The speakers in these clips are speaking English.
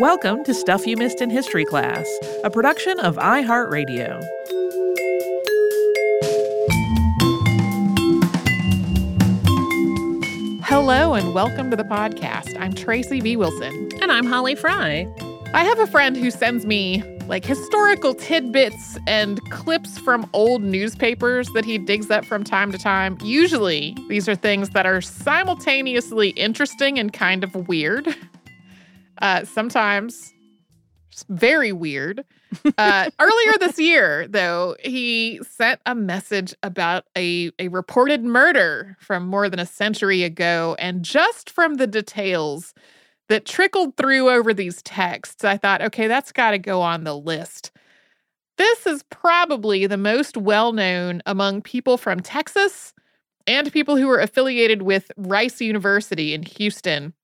Welcome to Stuff You Missed in History Class, a production of iHeartRadio. Hello and welcome to the podcast. I'm Tracy V. Wilson. And I'm Holly Fry. I have a friend who sends me like historical tidbits and clips from old newspapers that he digs up from time to time. Usually, these are things that are simultaneously interesting and kind of weird. Uh, sometimes very weird. Uh, earlier this year, though, he sent a message about a, a reported murder from more than a century ago. And just from the details that trickled through over these texts, I thought, okay, that's got to go on the list. This is probably the most well known among people from Texas and people who are affiliated with Rice University in Houston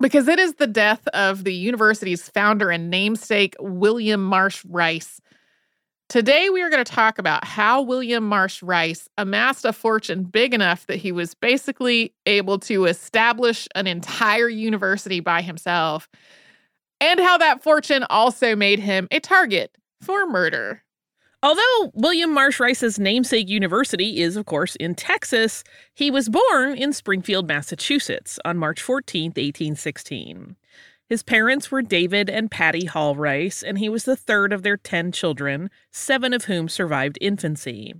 because it is the death of the university's founder and namesake, William Marsh Rice. Today, we are going to talk about how William Marsh Rice amassed a fortune big enough that he was basically able to establish an entire university by himself, and how that fortune also made him a target for murder. Although William Marsh Rice's namesake university is, of course, in Texas, he was born in Springfield, Massachusetts on March 14, 1816. His parents were David and Patty Hall Rice, and he was the third of their 10 children, seven of whom survived infancy.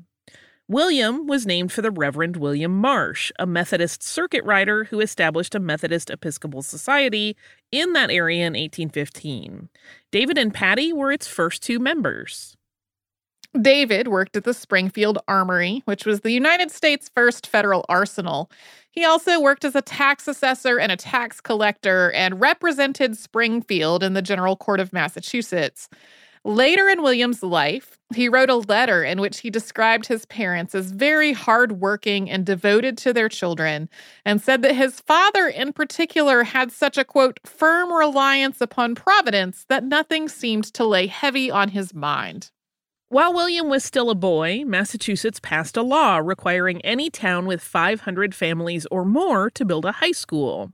William was named for the Reverend William Marsh, a Methodist circuit rider who established a Methodist Episcopal Society in that area in 1815. David and Patty were its first two members. David worked at the Springfield Armory, which was the United States' first federal arsenal. He also worked as a tax assessor and a tax collector and represented Springfield in the General Court of Massachusetts. Later in William's life, he wrote a letter in which he described his parents as very hardworking and devoted to their children, and said that his father, in particular, had such a quote, firm reliance upon Providence that nothing seemed to lay heavy on his mind. While William was still a boy, Massachusetts passed a law requiring any town with 500 families or more to build a high school.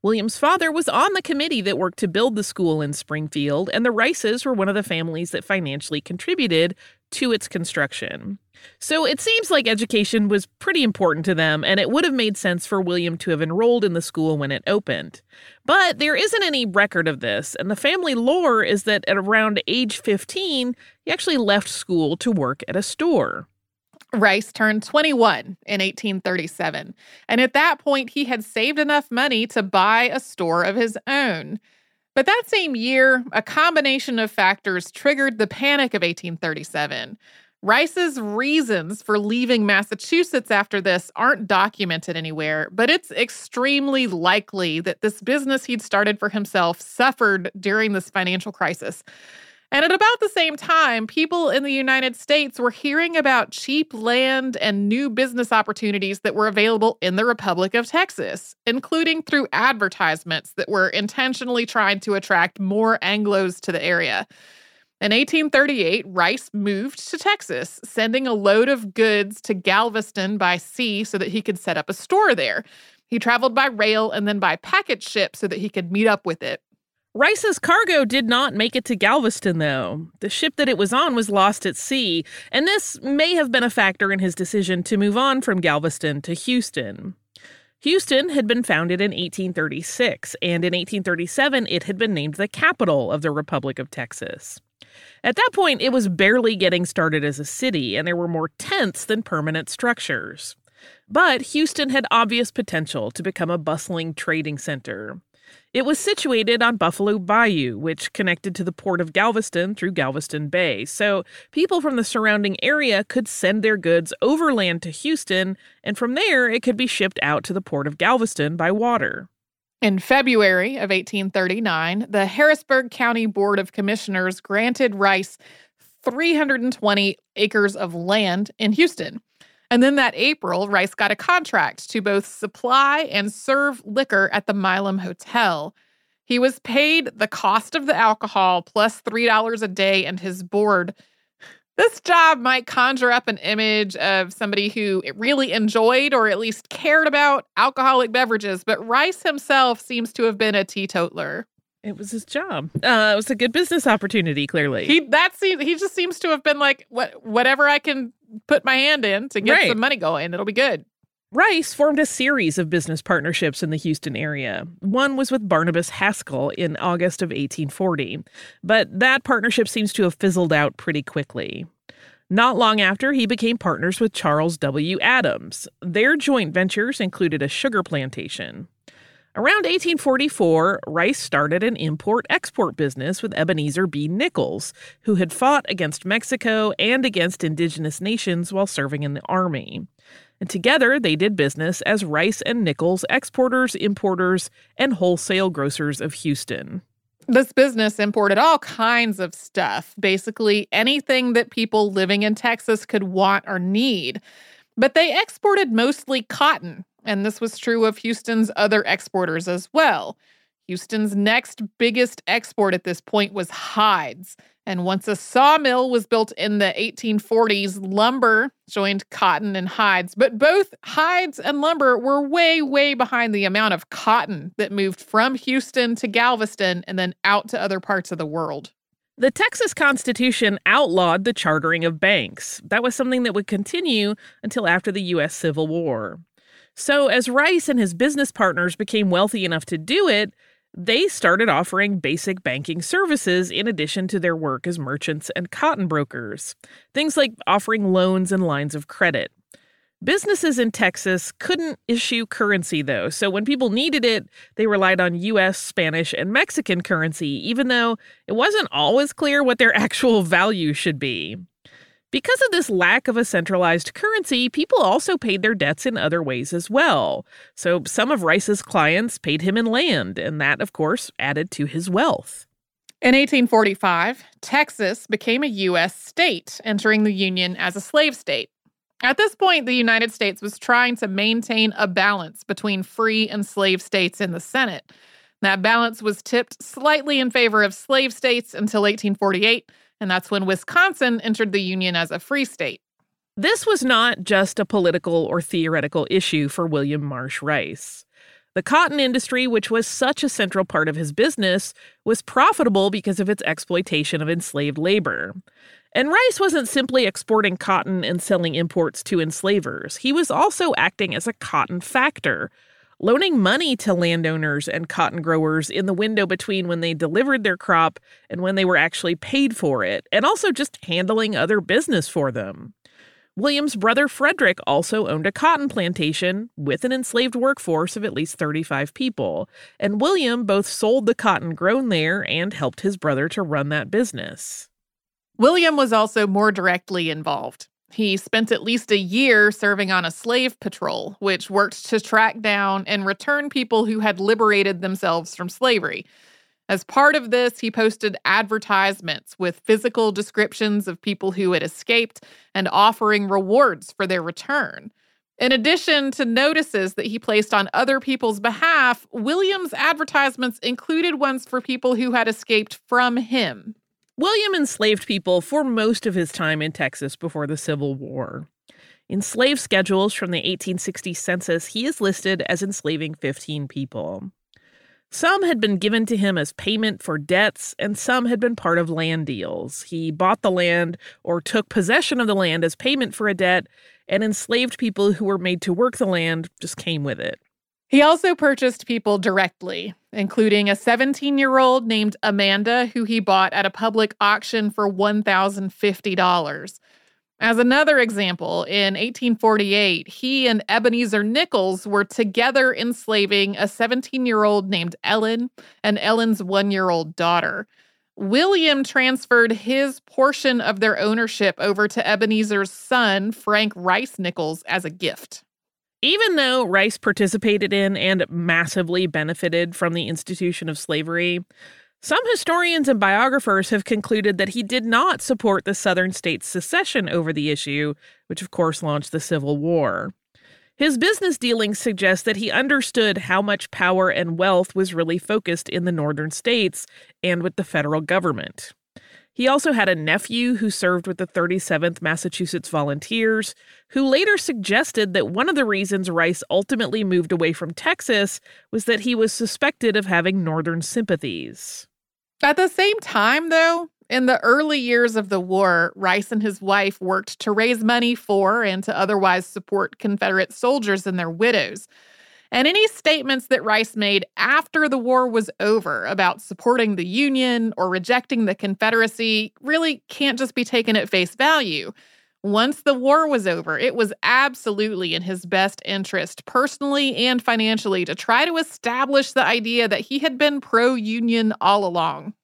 William's father was on the committee that worked to build the school in Springfield, and the Rices were one of the families that financially contributed to its construction. So it seems like education was pretty important to them, and it would have made sense for William to have enrolled in the school when it opened. But there isn't any record of this, and the family lore is that at around age 15, he actually left school to work at a store. Rice turned 21 in 1837, and at that point, he had saved enough money to buy a store of his own. But that same year, a combination of factors triggered the Panic of 1837. Rice's reasons for leaving Massachusetts after this aren't documented anywhere, but it's extremely likely that this business he'd started for himself suffered during this financial crisis. And at about the same time, people in the United States were hearing about cheap land and new business opportunities that were available in the Republic of Texas, including through advertisements that were intentionally trying to attract more Anglos to the area. In 1838, Rice moved to Texas, sending a load of goods to Galveston by sea so that he could set up a store there. He traveled by rail and then by packet ship so that he could meet up with it. Rice's cargo did not make it to Galveston, though. The ship that it was on was lost at sea, and this may have been a factor in his decision to move on from Galveston to Houston. Houston had been founded in 1836, and in 1837 it had been named the capital of the Republic of Texas. At that point, it was barely getting started as a city, and there were more tents than permanent structures. But Houston had obvious potential to become a bustling trading center. It was situated on Buffalo Bayou, which connected to the port of Galveston through Galveston Bay, so people from the surrounding area could send their goods overland to Houston, and from there it could be shipped out to the port of Galveston by water. In February of 1839, the Harrisburg County Board of Commissioners granted Rice 320 acres of land in Houston. And then that April, Rice got a contract to both supply and serve liquor at the Milam Hotel. He was paid the cost of the alcohol plus $3 a day and his board this job might conjure up an image of somebody who really enjoyed or at least cared about alcoholic beverages, but Rice himself seems to have been a teetotaler. It was his job. Uh, it was a good business opportunity, clearly. He that seems he just seems to have been like what whatever I can put my hand in to get Right. some money going, it'll be good. Rice formed a series of business partnerships in the Houston area. One was with Barnabas Haskell in August of 1840, but that partnership seems to have fizzled out pretty quickly. Not long after, he became partners with Charles W. Adams. Their joint ventures included a sugar plantation. Around 1844, Rice started an import export business with Ebenezer B. Nichols, who had fought against Mexico and against indigenous nations while serving in the Army. And together they did business as Rice and Nichols exporters, importers, and wholesale grocers of Houston. This business imported all kinds of stuff, basically anything that people living in Texas could want or need. But they exported mostly cotton, and this was true of Houston's other exporters as well. Houston's next biggest export at this point was hides. And once a sawmill was built in the 1840s, lumber joined cotton and hides. But both hides and lumber were way, way behind the amount of cotton that moved from Houston to Galveston and then out to other parts of the world. The Texas Constitution outlawed the chartering of banks. That was something that would continue until after the U.S. Civil War. So, as Rice and his business partners became wealthy enough to do it, they started offering basic banking services in addition to their work as merchants and cotton brokers. Things like offering loans and lines of credit. Businesses in Texas couldn't issue currency, though, so when people needed it, they relied on US, Spanish, and Mexican currency, even though it wasn't always clear what their actual value should be. Because of this lack of a centralized currency, people also paid their debts in other ways as well. So some of Rice's clients paid him in land, and that, of course, added to his wealth. In 1845, Texas became a U.S. state, entering the Union as a slave state. At this point, the United States was trying to maintain a balance between free and slave states in the Senate. That balance was tipped slightly in favor of slave states until 1848, and that's when Wisconsin entered the Union as a free state. This was not just a political or theoretical issue for William Marsh Rice. The cotton industry, which was such a central part of his business, was profitable because of its exploitation of enslaved labor. And Rice wasn't simply exporting cotton and selling imports to enslavers. He was also acting as a cotton factor, loaning money to landowners and cotton growers in the window between when they delivered their crop and when they were actually paid for it, and also just handling other business for them. William's brother Frederick also owned a cotton plantation with an enslaved workforce of at least 35 people, and William both sold the cotton grown there and helped his brother to run that business. William was also more directly involved. He spent at least a year serving on a slave patrol, which worked to track down and return people who had liberated themselves from slavery. As part of this, he posted advertisements with physical descriptions of people who had escaped and offering rewards for their return. In addition to notices that he placed on other people's behalf, Williams' advertisements included ones for people who had escaped from him. William enslaved people for most of his time in Texas before the Civil War. In slave schedules from the 1860 census, he is listed as enslaving 15 people. Some had been given to him as payment for debts, and some had been part of land deals. He bought the land or took possession of the land as payment for a debt, and enslaved people who were made to work the land just came with it. He also purchased people directly, including a 17 year old named Amanda, who he bought at a public auction for $1,050. As another example, in 1848, he and Ebenezer Nichols were together enslaving a 17 year old named Ellen and Ellen's one year old daughter. William transferred his portion of their ownership over to Ebenezer's son, Frank Rice Nichols, as a gift. Even though Rice participated in and massively benefited from the institution of slavery, some historians and biographers have concluded that he did not support the Southern states' secession over the issue, which of course launched the Civil War. His business dealings suggest that he understood how much power and wealth was really focused in the northern states and with the federal government. He also had a nephew who served with the 37th Massachusetts Volunteers, who later suggested that one of the reasons Rice ultimately moved away from Texas was that he was suspected of having Northern sympathies. At the same time, though, in the early years of the war, Rice and his wife worked to raise money for and to otherwise support Confederate soldiers and their widows. And any statements that Rice made after the war was over about supporting the Union or rejecting the Confederacy really can't just be taken at face value. Once the war was over, it was absolutely in his best interest, personally and financially, to try to establish the idea that he had been pro Union all along.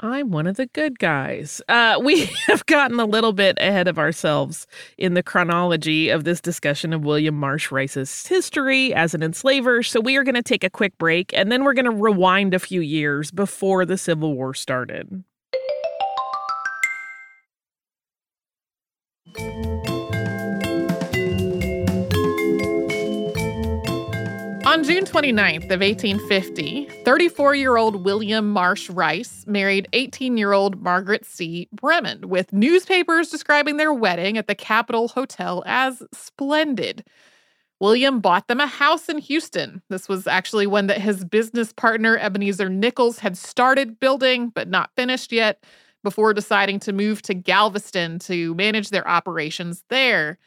I'm one of the good guys. Uh, we have gotten a little bit ahead of ourselves in the chronology of this discussion of William Marsh Rice's history as an enslaver. So we are going to take a quick break and then we're going to rewind a few years before the Civil War started. On June 29th of 1850, 34-year-old William Marsh Rice married 18-year-old Margaret C. Bremond, with newspapers describing their wedding at the Capitol Hotel as splendid. William bought them a house in Houston. This was actually one that his business partner Ebenezer Nichols had started building but not finished yet before deciding to move to Galveston to manage their operations there.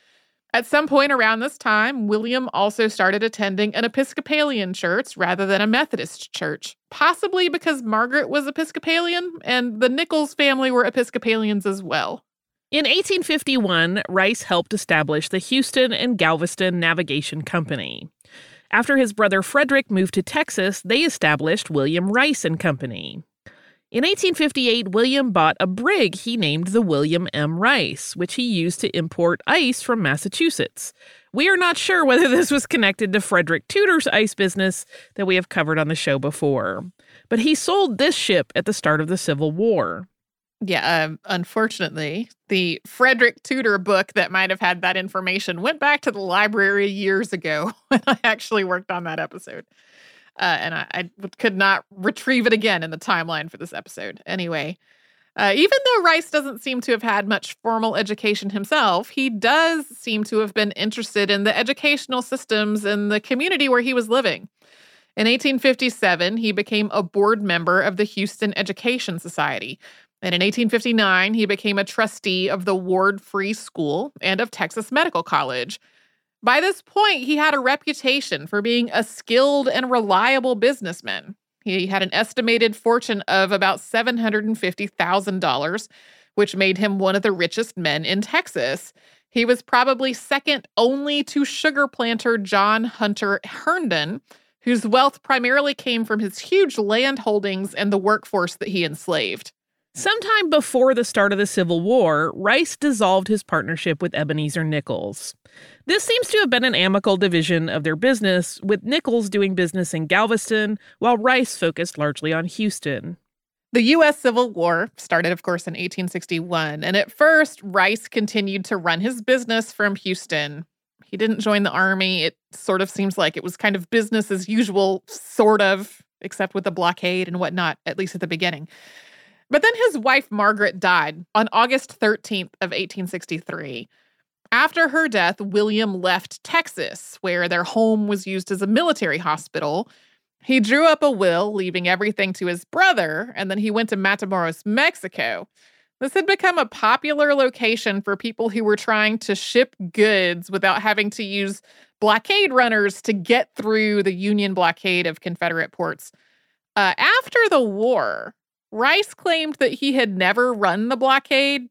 At some point around this time, William also started attending an Episcopalian church rather than a Methodist church, possibly because Margaret was Episcopalian and the Nichols family were Episcopalians as well. In 1851, Rice helped establish the Houston and Galveston Navigation Company. After his brother Frederick moved to Texas, they established William Rice and Company. In 1858, William bought a brig he named the William M. Rice, which he used to import ice from Massachusetts. We are not sure whether this was connected to Frederick Tudor's ice business that we have covered on the show before. But he sold this ship at the start of the Civil War. Yeah, um, unfortunately, the Frederick Tudor book that might have had that information went back to the library years ago when I actually worked on that episode. Uh, and I, I, could not retrieve it again in the timeline for this episode. Anyway, uh, even though Rice doesn't seem to have had much formal education himself, he does seem to have been interested in the educational systems in the community where he was living. In 1857, he became a board member of the Houston Education Society. And in 1859, he became a trustee of the Ward Free School and of Texas Medical College. By this point, he had a reputation for being a skilled and reliable businessman. He had an estimated fortune of about $750,000, which made him one of the richest men in Texas. He was probably second only to sugar planter John Hunter Herndon, whose wealth primarily came from his huge land holdings and the workforce that he enslaved. Sometime before the start of the Civil War, Rice dissolved his partnership with Ebenezer Nichols. This seems to have been an amicable division of their business, with Nichols doing business in Galveston, while Rice focused largely on Houston. The U.S. Civil War started, of course, in 1861, and at first, Rice continued to run his business from Houston. He didn't join the army. It sort of seems like it was kind of business as usual, sort of, except with the blockade and whatnot, at least at the beginning. But then his wife Margaret died on August 13th of 1863. After her death, William left Texas, where their home was used as a military hospital. He drew up a will, leaving everything to his brother, and then he went to Matamoros, Mexico. This had become a popular location for people who were trying to ship goods without having to use blockade runners to get through the Union blockade of Confederate ports. Uh, after the war, Rice claimed that he had never run the blockade.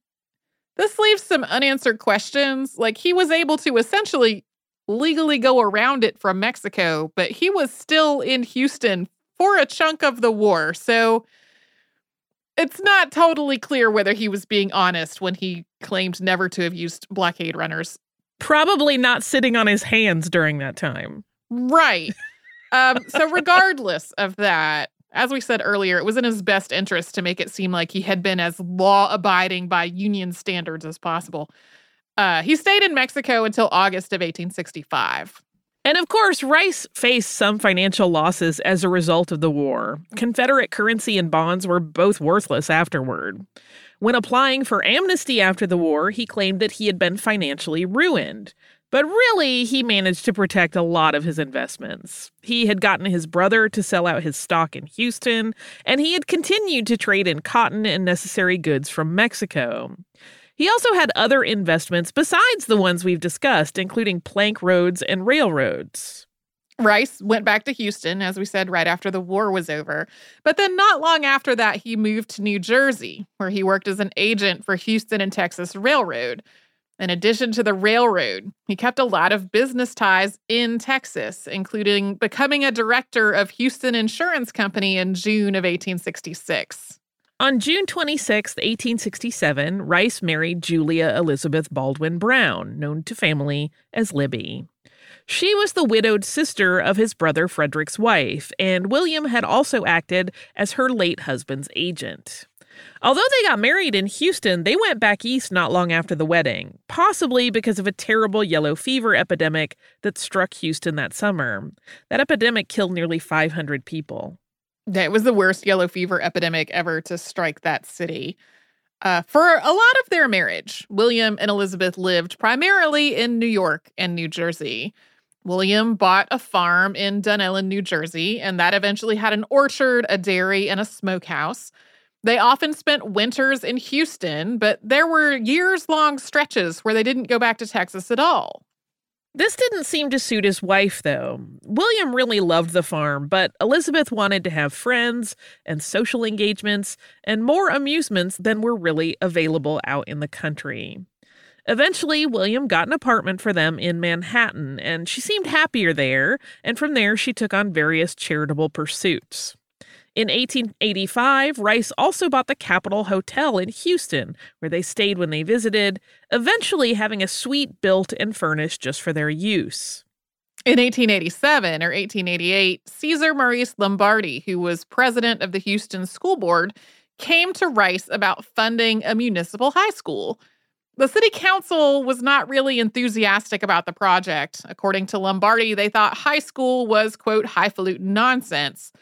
This leaves some unanswered questions. Like, he was able to essentially legally go around it from Mexico, but he was still in Houston for a chunk of the war. So it's not totally clear whether he was being honest when he claimed never to have used blockade runners. Probably not sitting on his hands during that time. Right. um, so, regardless of that, as we said earlier, it was in his best interest to make it seem like he had been as law abiding by Union standards as possible. Uh, he stayed in Mexico until August of 1865. And of course, Rice faced some financial losses as a result of the war. Confederate currency and bonds were both worthless afterward. When applying for amnesty after the war, he claimed that he had been financially ruined. But really, he managed to protect a lot of his investments. He had gotten his brother to sell out his stock in Houston, and he had continued to trade in cotton and necessary goods from Mexico. He also had other investments besides the ones we've discussed, including plank roads and railroads. Rice went back to Houston, as we said, right after the war was over. But then, not long after that, he moved to New Jersey, where he worked as an agent for Houston and Texas Railroad. In addition to the railroad, he kept a lot of business ties in Texas, including becoming a director of Houston Insurance Company in June of 1866. On June 26, 1867, Rice married Julia Elizabeth Baldwin Brown, known to family as Libby. She was the widowed sister of his brother Frederick's wife, and William had also acted as her late husband's agent. Although they got married in Houston, they went back east not long after the wedding, possibly because of a terrible yellow fever epidemic that struck Houston that summer. That epidemic killed nearly 500 people. It was the worst yellow fever epidemic ever to strike that city. Uh, for a lot of their marriage, William and Elizabeth lived primarily in New York and New Jersey. William bought a farm in Dunellen, New Jersey, and that eventually had an orchard, a dairy, and a smokehouse. They often spent winters in Houston, but there were years long stretches where they didn't go back to Texas at all. This didn't seem to suit his wife, though. William really loved the farm, but Elizabeth wanted to have friends and social engagements and more amusements than were really available out in the country. Eventually, William got an apartment for them in Manhattan, and she seemed happier there, and from there she took on various charitable pursuits. In 1885, Rice also bought the Capitol Hotel in Houston, where they stayed when they visited, eventually having a suite built and furnished just for their use. In 1887 or 1888, Caesar Maurice Lombardi, who was president of the Houston School Board, came to Rice about funding a municipal high school. The city council was not really enthusiastic about the project. According to Lombardi, they thought high school was, quote, highfalutin nonsense.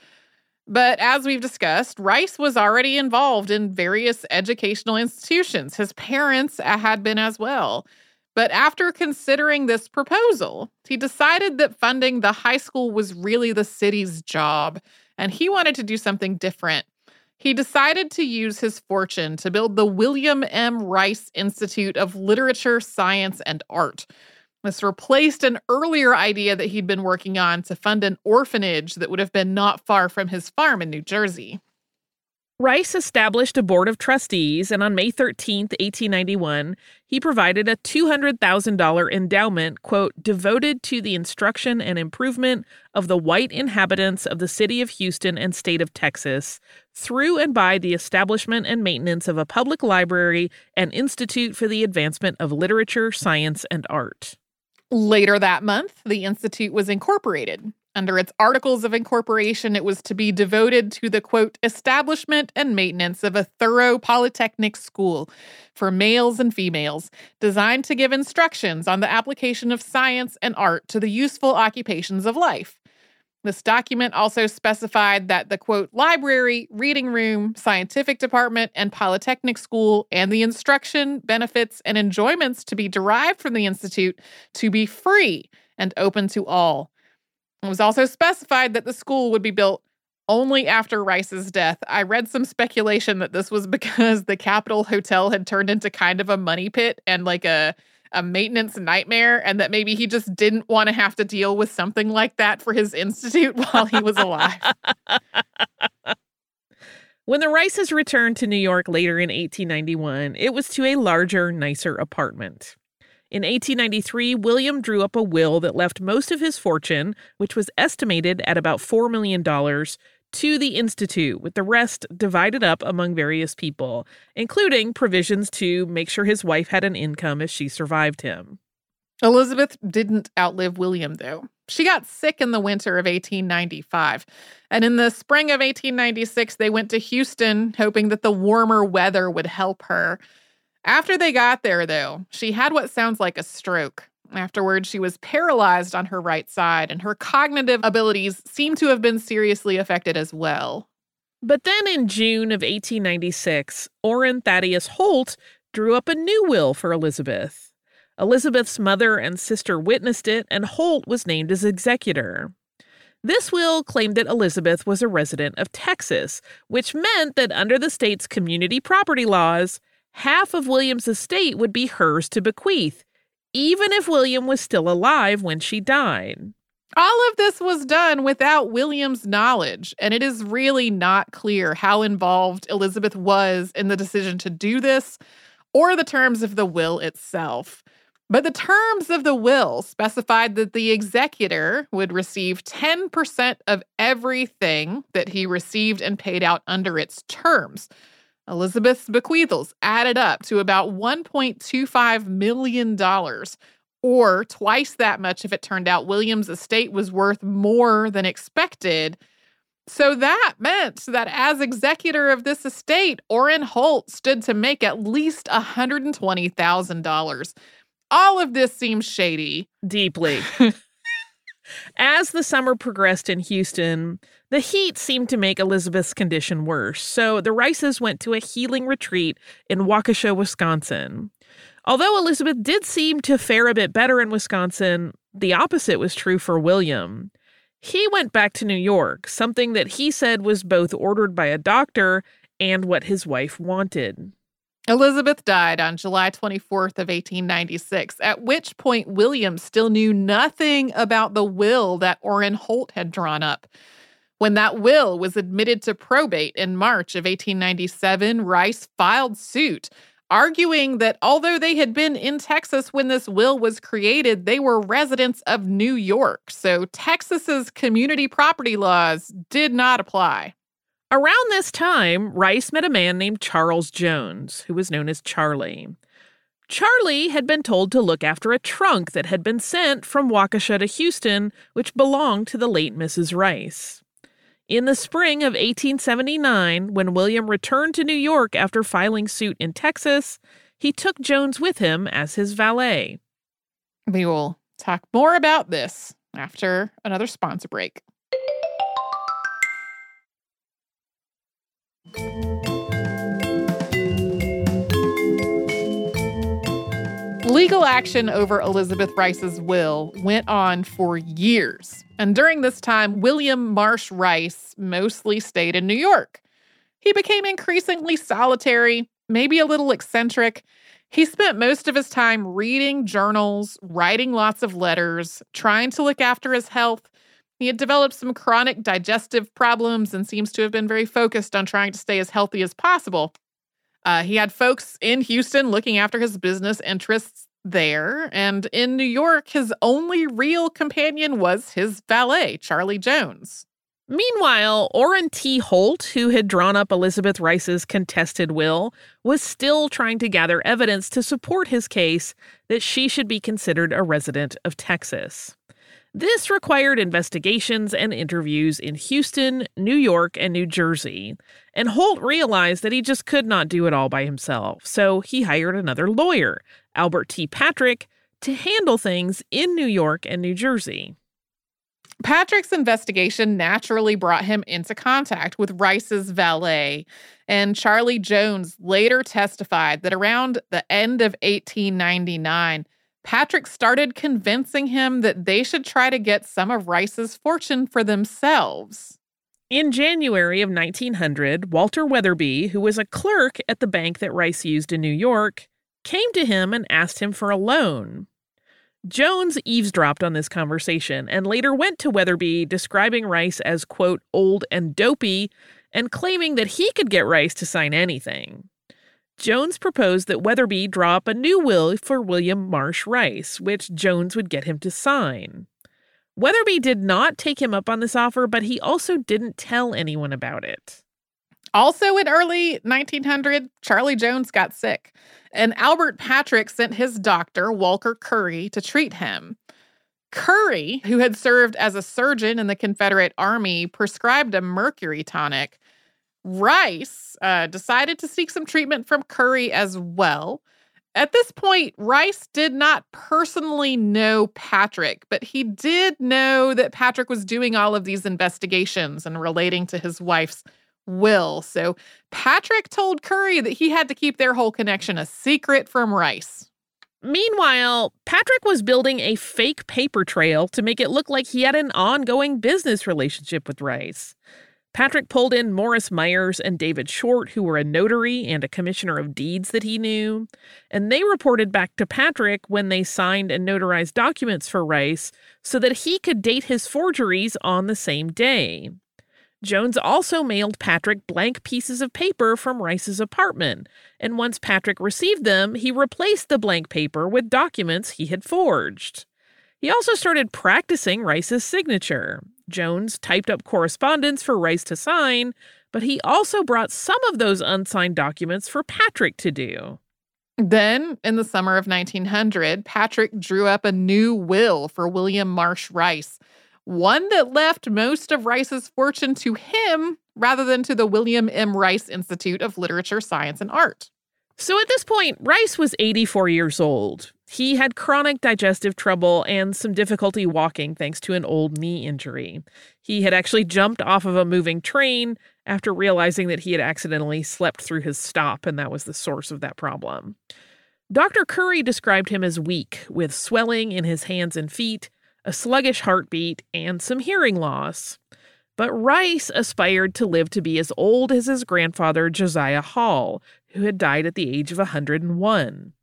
But as we've discussed, Rice was already involved in various educational institutions. His parents uh, had been as well. But after considering this proposal, he decided that funding the high school was really the city's job, and he wanted to do something different. He decided to use his fortune to build the William M. Rice Institute of Literature, Science, and Art this replaced an earlier idea that he'd been working on to fund an orphanage that would have been not far from his farm in New Jersey. Rice established a board of trustees, and on May 13, 1891, he provided a $200,000 endowment, quote, devoted to the instruction and improvement of the white inhabitants of the city of Houston and state of Texas, through and by the establishment and maintenance of a public library and institute for the advancement of literature, science, and art. Later that month, the Institute was incorporated. Under its articles of incorporation, it was to be devoted to the quote, establishment and maintenance of a thorough polytechnic school for males and females, designed to give instructions on the application of science and art to the useful occupations of life. This document also specified that the quote, library, reading room, scientific department, and polytechnic school, and the instruction, benefits, and enjoyments to be derived from the Institute to be free and open to all. It was also specified that the school would be built only after Rice's death. I read some speculation that this was because the Capitol Hotel had turned into kind of a money pit and like a a maintenance nightmare and that maybe he just didn't want to have to deal with something like that for his institute while he was alive. when the Rices returned to New York later in 1891, it was to a larger, nicer apartment. In 1893, William drew up a will that left most of his fortune, which was estimated at about $4 million, to the Institute, with the rest divided up among various people, including provisions to make sure his wife had an income if she survived him. Elizabeth didn't outlive William, though. She got sick in the winter of 1895. And in the spring of 1896, they went to Houston, hoping that the warmer weather would help her. After they got there, though, she had what sounds like a stroke. Afterwards, she was paralyzed on her right side, and her cognitive abilities seem to have been seriously affected as well. But then in June of 1896, Orrin Thaddeus Holt drew up a new will for Elizabeth. Elizabeth's mother and sister witnessed it, and Holt was named as executor. This will claimed that Elizabeth was a resident of Texas, which meant that under the state's community property laws, half of William's estate would be hers to bequeath, even if William was still alive when she died. All of this was done without William's knowledge, and it is really not clear how involved Elizabeth was in the decision to do this or the terms of the will itself. But the terms of the will specified that the executor would receive 10% of everything that he received and paid out under its terms. Elizabeth's bequeathals added up to about $1.25 million, or twice that much if it turned out William's estate was worth more than expected. So that meant that as executor of this estate, Orrin Holt stood to make at least $120,000. All of this seems shady. Deeply. As the summer progressed in Houston, the heat seemed to make Elizabeth's condition worse, so the Rices went to a healing retreat in Waukesha, Wisconsin. Although Elizabeth did seem to fare a bit better in Wisconsin, the opposite was true for William. He went back to New York, something that he said was both ordered by a doctor and what his wife wanted. Elizabeth died on July 24th of 1896, at which point William still knew nothing about the will that Orrin Holt had drawn up. When that will was admitted to probate in March of 1897, Rice filed suit, arguing that although they had been in Texas when this will was created, they were residents of New York, so Texas's community property laws did not apply. Around this time, Rice met a man named Charles Jones, who was known as Charlie. Charlie had been told to look after a trunk that had been sent from Waukesha to Houston, which belonged to the late Mrs. Rice. In the spring of 1879, when William returned to New York after filing suit in Texas, he took Jones with him as his valet. We will talk more about this after another sponsor break. Legal action over Elizabeth Rice's will went on for years. And during this time, William Marsh Rice mostly stayed in New York. He became increasingly solitary, maybe a little eccentric. He spent most of his time reading journals, writing lots of letters, trying to look after his health. He had developed some chronic digestive problems and seems to have been very focused on trying to stay as healthy as possible. Uh, he had folks in Houston looking after his business interests there. And in New York, his only real companion was his valet, Charlie Jones. Meanwhile, Orrin T. Holt, who had drawn up Elizabeth Rice's contested will, was still trying to gather evidence to support his case that she should be considered a resident of Texas. This required investigations and interviews in Houston, New York, and New Jersey. And Holt realized that he just could not do it all by himself, so he hired another lawyer, Albert T. Patrick, to handle things in New York and New Jersey. Patrick's investigation naturally brought him into contact with Rice's valet, and Charlie Jones later testified that around the end of 1899, Patrick started convincing him that they should try to get some of Rice's fortune for themselves. In January of 1900, Walter Weatherby, who was a clerk at the bank that Rice used in New York, came to him and asked him for a loan. Jones eavesdropped on this conversation and later went to Weatherby describing Rice as, quote, old and dopey and claiming that he could get Rice to sign anything. Jones proposed that Weatherby draw up a new will for William Marsh Rice, which Jones would get him to sign. Weatherby did not take him up on this offer, but he also didn't tell anyone about it. Also in early 1900, Charlie Jones got sick, and Albert Patrick sent his doctor, Walker Curry, to treat him. Curry, who had served as a surgeon in the Confederate Army, prescribed a mercury tonic, Rice uh, decided to seek some treatment from Curry as well. At this point, Rice did not personally know Patrick, but he did know that Patrick was doing all of these investigations and relating to his wife's will. So Patrick told Curry that he had to keep their whole connection a secret from Rice. Meanwhile, Patrick was building a fake paper trail to make it look like he had an ongoing business relationship with Rice. Patrick pulled in Morris Myers and David Short, who were a notary and a commissioner of deeds that he knew, and they reported back to Patrick when they signed and notarized documents for Rice so that he could date his forgeries on the same day. Jones also mailed Patrick blank pieces of paper from Rice's apartment, and once Patrick received them, he replaced the blank paper with documents he had forged. He also started practicing Rice's signature. Jones typed up correspondence for Rice to sign, but he also brought some of those unsigned documents for Patrick to do. Then, in the summer of 1900, Patrick drew up a new will for William Marsh Rice, one that left most of Rice's fortune to him rather than to the William M. Rice Institute of Literature, Science, and Art. So at this point, Rice was 84 years old. He had chronic digestive trouble and some difficulty walking thanks to an old knee injury. He had actually jumped off of a moving train after realizing that he had accidentally slept through his stop, and that was the source of that problem. Dr. Curry described him as weak, with swelling in his hands and feet, a sluggish heartbeat, and some hearing loss. But Rice aspired to live to be as old as his grandfather, Josiah Hall, who had died at the age of 101.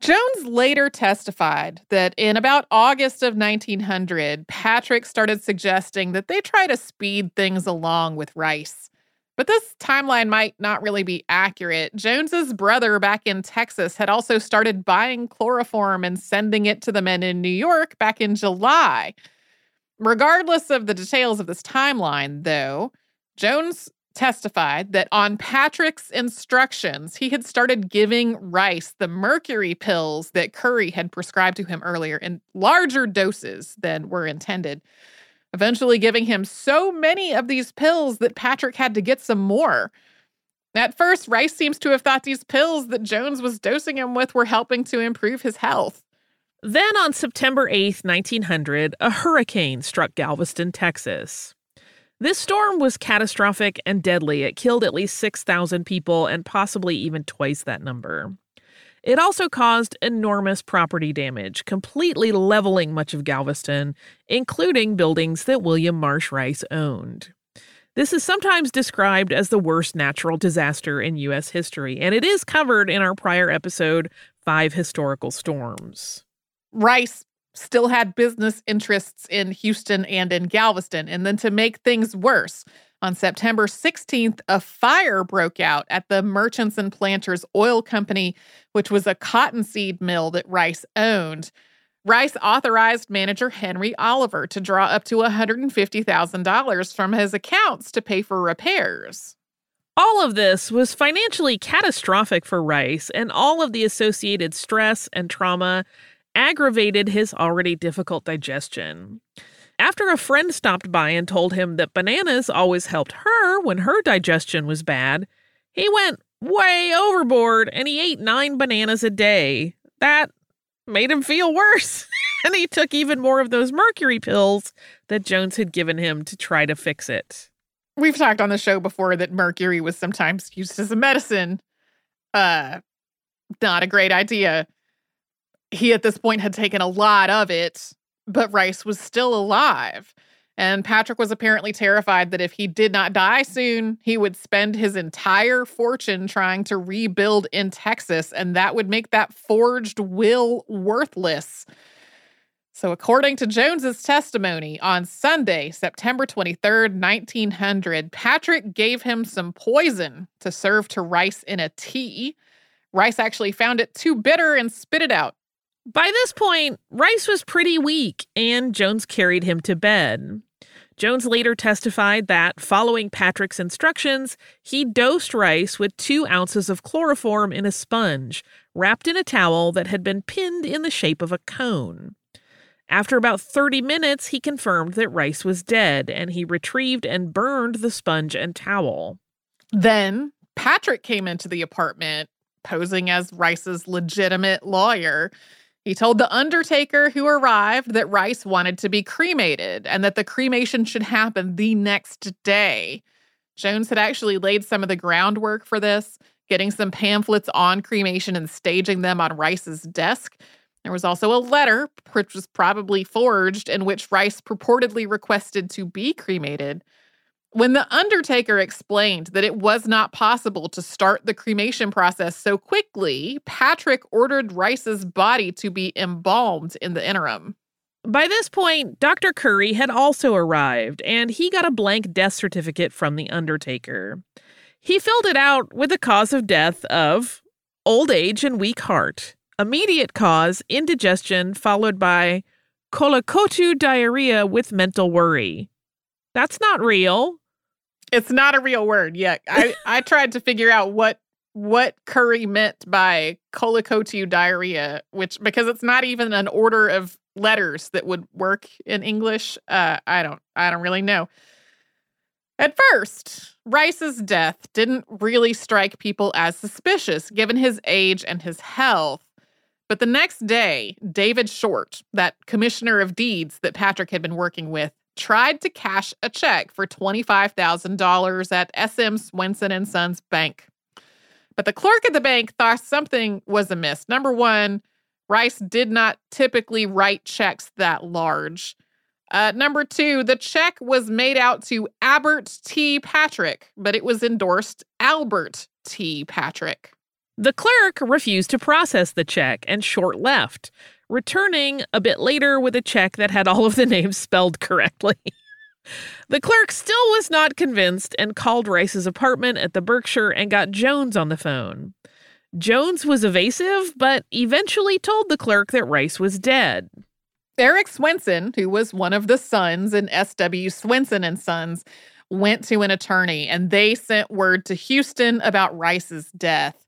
Jones later testified that in about August of 1900, Patrick started suggesting that they try to speed things along with Rice. But this timeline might not really be accurate. Jones's brother back in Texas had also started buying chloroform and sending it to the men in New York back in July. Regardless of the details of this timeline, though, Jones testified that on Patrick's instructions, he had started giving Rice the mercury pills that Curry had prescribed to him earlier in larger doses than were intended, eventually giving him so many of these pills that Patrick had to get some more. At first, Rice seems to have thought these pills that Jones was dosing him with were helping to improve his health. Then on September 8th, 1900, a hurricane struck Galveston, Texas. This storm was catastrophic and deadly. It killed at least 6,000 people and possibly even twice that number. It also caused enormous property damage, completely leveling much of Galveston, including buildings that William Marsh Rice owned. This is sometimes described as the worst natural disaster in U.S. history, and it is covered in our prior episode, Five Historical Storms. Rice still had business interests in Houston and in Galveston. And then to make things worse, on September 16th, a fire broke out at the Merchants and Planters Oil Company, which was a cottonseed mill that Rice owned. Rice authorized manager Henry Oliver to draw up to $150,000 from his accounts to pay for repairs. All of this was financially catastrophic for Rice, and all of the associated stress and trauma aggravated his already difficult digestion. After a friend stopped by and told him that bananas always helped her when her digestion was bad, he went way overboard and he ate nine bananas a day. That made him feel worse. and he took even more of those mercury pills that Jones had given him to try to fix it. We've talked on the show before that mercury was sometimes used as a medicine. Uh not a great idea he at this point had taken a lot of it, but Rice was still alive. And Patrick was apparently terrified that if he did not die soon, he would spend his entire fortune trying to rebuild in Texas, and that would make that forged will worthless. So, according to Jones's testimony, on Sunday, September 23rd, 1900, Patrick gave him some poison to serve to Rice in a tea. Rice actually found it too bitter and spit it out. By this point, Rice was pretty weak, and Jones carried him to bed. Jones later testified that, following Patrick's instructions, he dosed Rice with two ounces of chloroform in a sponge, wrapped in a towel that had been pinned in the shape of a cone. After about 30 minutes, he confirmed that Rice was dead, and he retrieved and burned the sponge and towel. Then Patrick came into the apartment, posing as Rice's legitimate lawyer. He told the undertaker who arrived that Rice wanted to be cremated and that the cremation should happen the next day. Jones had actually laid some of the groundwork for this, getting some pamphlets on cremation and staging them on Rice's desk. There was also a letter, which was probably forged, in which Rice purportedly requested to be cremated. When the undertaker explained that it was not possible to start the cremation process so quickly, Patrick ordered Rice's body to be embalmed in the interim. By this point, Dr. Curry had also arrived, and he got a blank death certificate from the undertaker. He filled it out with the cause of death of old age and weak heart, immediate cause indigestion, followed by colliquative diarrhea with mental worry. That's not real. It's not a real word. yet. I I tried to figure out what what Curry meant by colliquative diarrhea, which because it's not even an order of letters that would work in English. Uh, I don't I don't really know. At first, Rice's death didn't really strike people as suspicious given his age and his health. But the next day, David Short, that commissioner of deeds that Patrick had been working with, tried to cash a check for $25,000 at SM Swenson and Sons Bank. But the clerk at the bank thought something was amiss. Number one, Rice did not typically write checks that large. Uh, number two, the check was made out to Albert T. Patrick, but it was endorsed Albert T. Patrick. The clerk refused to process the check and Short left, returning a bit later with a check that had all of the names spelled correctly. the clerk still was not convinced and called Rice's apartment at the Berkshire and got Jones on the phone. Jones was evasive, but eventually told the clerk that Rice was dead. Eric Swenson, who was one of the sons in S.W. Swenson and Sons, went to an attorney and they sent word to Houston about Rice's death.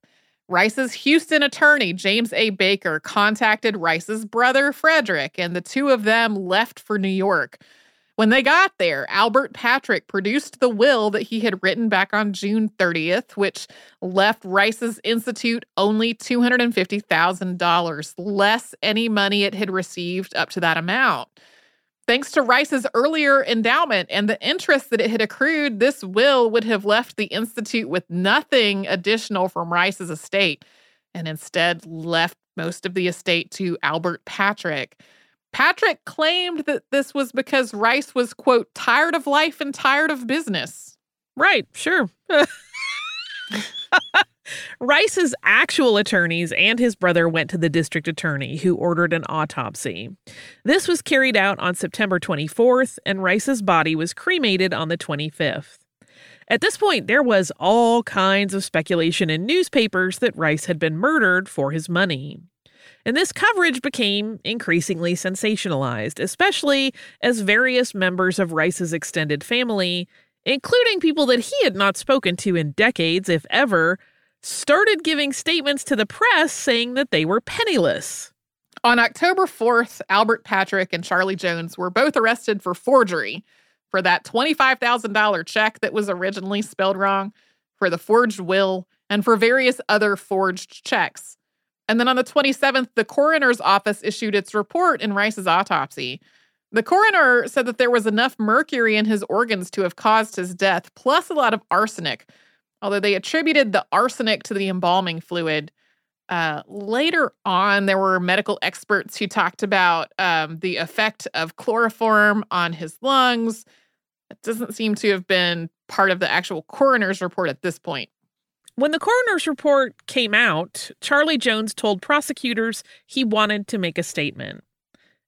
Rice's Houston attorney, James A. Baker, contacted Rice's brother, Frederick, and the two of them left for New York. When they got there, Albert Patrick produced the will that he had written back on June 30th, which left Rice's Institute only $250,000, less any money it had received up to that amount. Thanks to Rice's earlier endowment and the interest that it had accrued, this will would have left the Institute with nothing additional from Rice's estate and instead left most of the estate to Albert Patrick. Patrick claimed that this was because Rice was, quote, tired of life and tired of business. Right, sure. Rice's actual attorneys and his brother went to the district attorney, who ordered an autopsy. This was carried out on September 24th, and Rice's body was cremated on the 25th. At this point, there was all kinds of speculation in newspapers that Rice had been murdered for his money. And this coverage became increasingly sensationalized, especially as various members of Rice's extended family, including people that he had not spoken to in decades, if ever, started giving statements to the press saying that they were penniless. On October 4th, Albert Patrick and Charlie Jones were both arrested for forgery for that $25,000 check that was originally spelled wrong, for the forged will, and for various other forged checks. And then on the 27th, the coroner's office issued its report in Rice's autopsy. The coroner said that there was enough mercury in his organs to have caused his death, plus a lot of arsenic, although they attributed the arsenic to the embalming fluid. Uh, later on, there were medical experts who talked about um, the effect of chloroform on his lungs. It doesn't seem to have been part of the actual coroner's report at this point. When the coroner's report came out, Charlie Jones told prosecutors he wanted to make a statement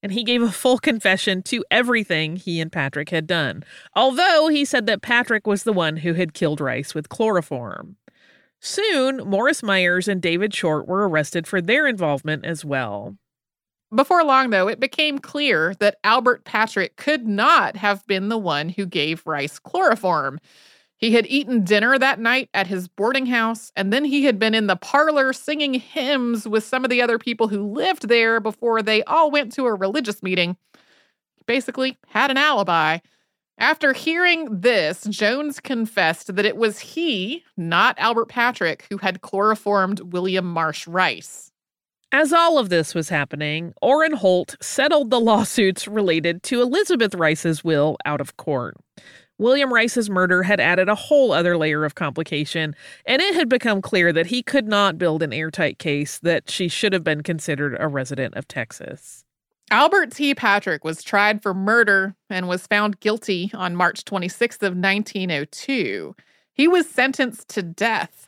and he gave a full confession to everything he and Patrick had done, although he said that Patrick was the one who had killed Rice with chloroform. Soon, Morris Myers and David Short were arrested for their involvement as well. Before long, though, it became clear that Albert Patrick could not have been the one who gave Rice chloroform. He had eaten dinner that night at his boarding house, and then he had been in the parlor singing hymns with some of the other people who lived there before they all went to a religious meeting. He basically had an alibi. After hearing this, Jones confessed that it was he, not Albert Patrick, who had chloroformed William Marsh Rice. As all of this was happening, Orrin Holt settled the lawsuits related to Elizabeth Rice's will out of court. William Rice's murder had added a whole other layer of complication, and it had become clear that he could not build an airtight case that she should have been considered a resident of Texas. Albert T. Patrick was tried for murder and was found guilty on March 26th of 1902. He was sentenced to death.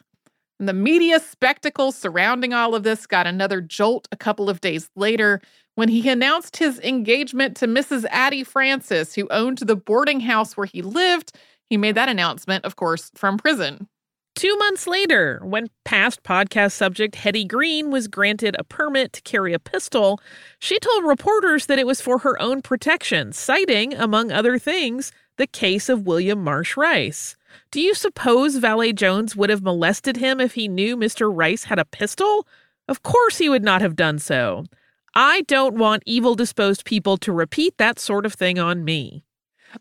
And the media spectacle surrounding all of this got another jolt a couple of days later when he announced his engagement to Mrs. Addie Francis, who owned the boarding house where he lived. He made that announcement, of course, from prison. Two months later, when past podcast subject Hetty Green was granted a permit to carry a pistol, she told reporters that it was for her own protection, citing, among other things, the case of William Marsh Rice. Do you suppose Valet Jones would have molested him if he knew Mr. Rice had a pistol? Of course he would not have done so. I don't want evil disposed people to repeat that sort of thing on me.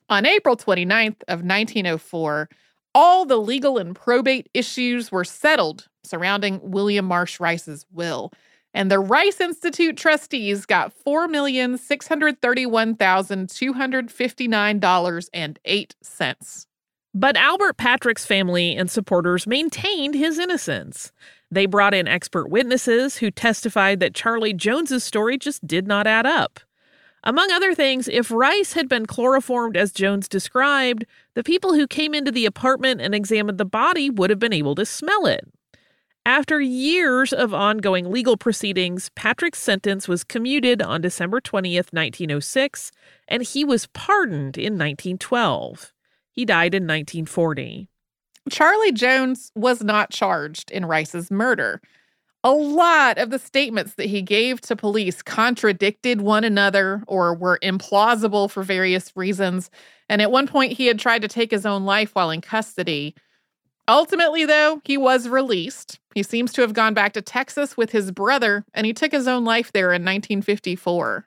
On April 29th of 1904, all the legal and probate issues were settled surrounding William Marsh Rice's will, and the Rice Institute trustees got $4,631,259.08. But Albert Patrick's family and supporters maintained his innocence. They brought in expert witnesses who testified that Charlie Jones's story just did not add up. Among other things, if Rice had been chloroformed as Jones described, the people who came into the apartment and examined the body would have been able to smell it. After years of ongoing legal proceedings, Patrick's sentence was commuted on December 20th, 1906, and he was pardoned in 1912. He died in 1940. Charlie Jones was not charged in Rice's murder. A lot of the statements that he gave to police contradicted one another or were implausible for various reasons. And at one point, he had tried to take his own life while in custody. Ultimately, though, he was released. He seems to have gone back to Texas with his brother, and he took his own life there in 1954.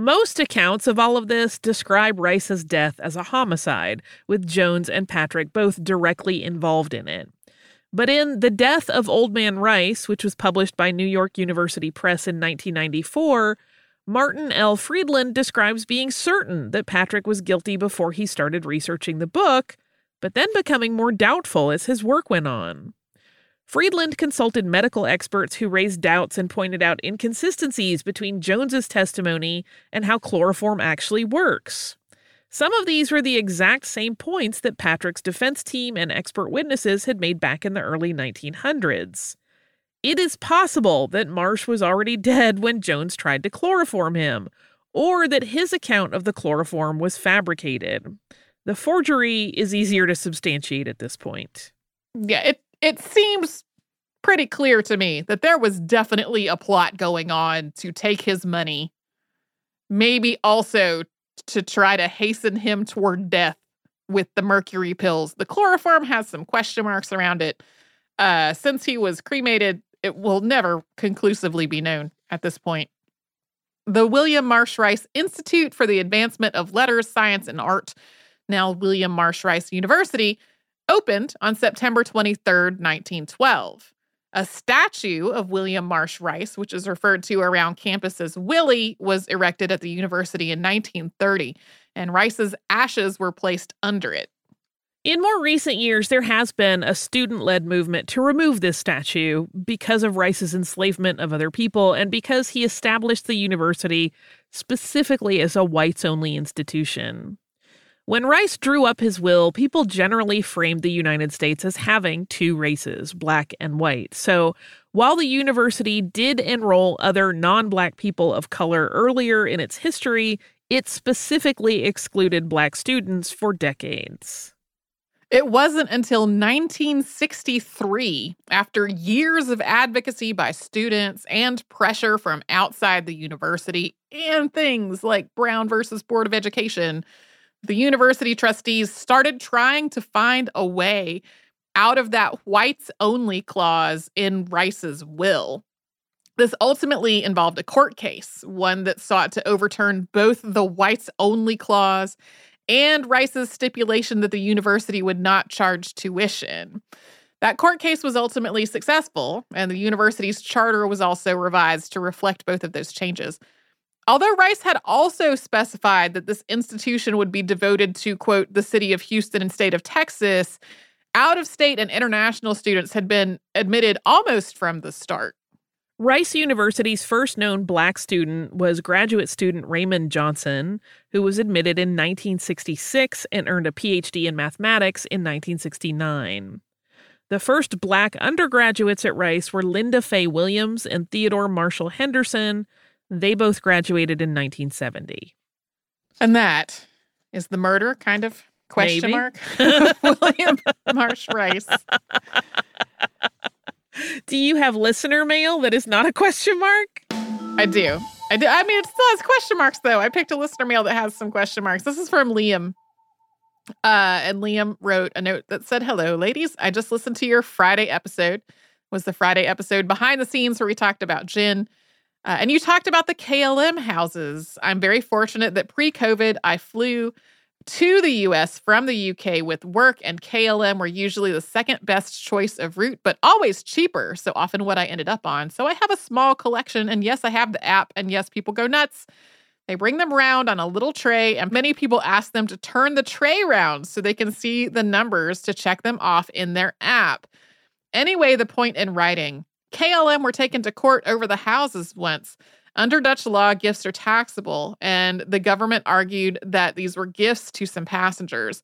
Most accounts of all of this describe Rice's death as a homicide, with Jones and Patrick both directly involved in it. But in The Death of Old Man Rice, which was published by New York University Press in 1994, Martin L. Friedland describes being certain that Patrick was guilty before he started researching the book, but then becoming more doubtful as his work went on. Friedland consulted medical experts who raised doubts and pointed out inconsistencies between Jones's testimony and how chloroform actually works. Some of these were the exact same points that Patrick's defense team and expert witnesses had made back in the early 1900s. It is possible that Marsh was already dead when Jones tried to chloroform him, or that his account of the chloroform was fabricated. The forgery is easier to substantiate at this point. Yeah, it it seems pretty clear to me that there was definitely a plot going on to take his money. Maybe also to try to hasten him toward death with the mercury pills. The chloroform has some question marks around it. Uh, since he was cremated, it will never conclusively be known at this point. The William Marsh Rice Institute for the Advancement of Letters, Science, and Art, now William Marsh Rice University, opened on September 23rd, 1912. A statue of William Marsh Rice, which is referred to around campus as Willie, was erected at the university in 1930, and Rice's ashes were placed under it. In more recent years, there has been a student led movement to remove this statue because of Rice's enslavement of other people and because he established the university specifically as a whites only institution. When Rice drew up his will, people generally framed the United States as having two races, black and white. So while the university did enroll other non black people of color earlier in its history, it specifically excluded black students for decades. It wasn't until 1963, after years of advocacy by students and pressure from outside the university and things like Brown versus Board of Education, the university trustees started trying to find a way out of that whites only clause in Rice's will. This ultimately involved a court case, one that sought to overturn both the whites only clause and Rice's stipulation that the university would not charge tuition. That court case was ultimately successful, and the university's charter was also revised to reflect both of those changes. Although Rice had also specified that this institution would be devoted to, quote, the city of Houston and state of Texas, out of state and international students had been admitted almost from the start. Rice University's first known black student was graduate student Raymond Johnson, who was admitted in 1966 and earned a PhD in mathematics in 1969. The first black undergraduates at Rice were Linda Fay Williams and Theodore Marshall Henderson. They both graduated in 1970. And that is the murder, kind of question Maybe. mark. William Marsh Rice. Do you have listener mail that is not a question mark? I do. I do. I mean, it still has question marks, though. I picked a listener mail that has some question marks. This is from Liam. Uh, and Liam wrote a note that said, Hello, ladies. I just listened to your Friday episode. Was the Friday episode behind the scenes where we talked about gin. Uh, and you talked about the KLM houses. I'm very fortunate that pre COVID, I flew to the US from the UK with work, and KLM were usually the second best choice of route, but always cheaper. So often what I ended up on. So I have a small collection, and yes, I have the app, and yes, people go nuts. They bring them round on a little tray, and many people ask them to turn the tray round so they can see the numbers to check them off in their app. Anyway, the point in writing KLM were taken to court over the houses once. Under Dutch law, gifts are taxable, and the government argued that these were gifts to some passengers.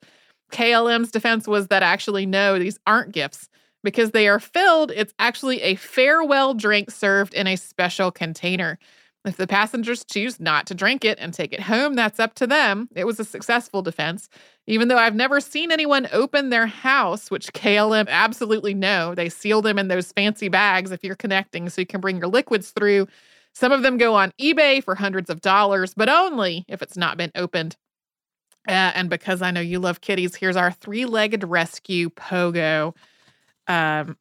KLM's defense was that actually, no, these aren't gifts. Because they are filled, it's actually a farewell drink served in a special container. If the passengers choose not to drink it and take it home, that's up to them. It was a successful defense. Even though I've never seen anyone open their house, which KLM absolutely know. They seal them in those fancy bags if you're connecting so you can bring your liquids through. Some of them go on eBay for hundreds of dollars, but only if it's not been opened. Uh, and because I know you love kitties, here's our three legged rescue pogo. Um,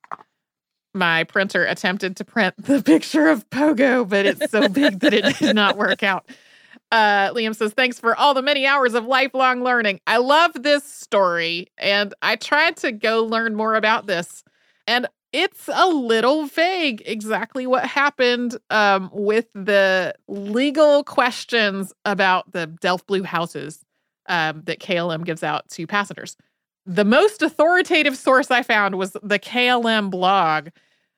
my printer attempted to print the picture of Pogo, but it's so big that it did not work out. Uh, Liam says, Thanks for all the many hours of lifelong learning. I love this story, and I tried to go learn more about this. And it's a little vague exactly what happened um, with the legal questions about the Delft Blue houses um, that KLM gives out to passengers. The most authoritative source I found was the KLM blog,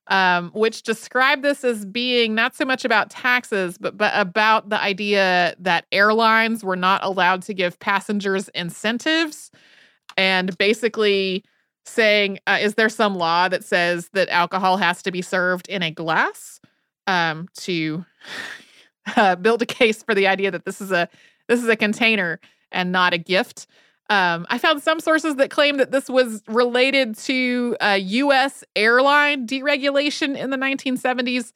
um, which described this as being not so much about taxes, but, but about the idea that airlines were not allowed to give passengers incentives and basically saying, uh, is there some law that says that alcohol has to be served in a glass um, to uh, build a case for the idea that this is a this is a container and not a gift? Um, I found some sources that claim that this was related to uh, U.S. airline deregulation in the 1970s.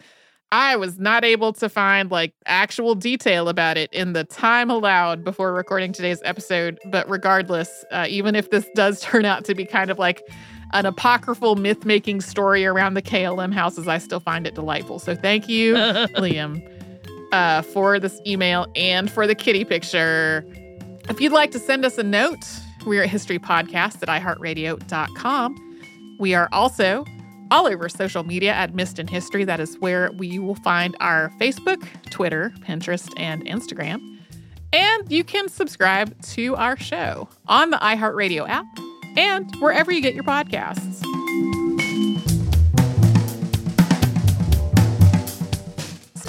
I was not able to find like actual detail about it in the time allowed before recording today's episode. But regardless, uh, even if this does turn out to be kind of like an apocryphal myth making story around the KLM houses, I still find it delightful. So thank you, Liam, uh, for this email and for the kitty picture. If you'd like to send us a note, we're at historypodcast at iheartradio.com. We are also all over social media at Missed in History. That is where we will find our Facebook, Twitter, Pinterest, and Instagram. And you can subscribe to our show on the iHeartRadio app and wherever you get your podcasts.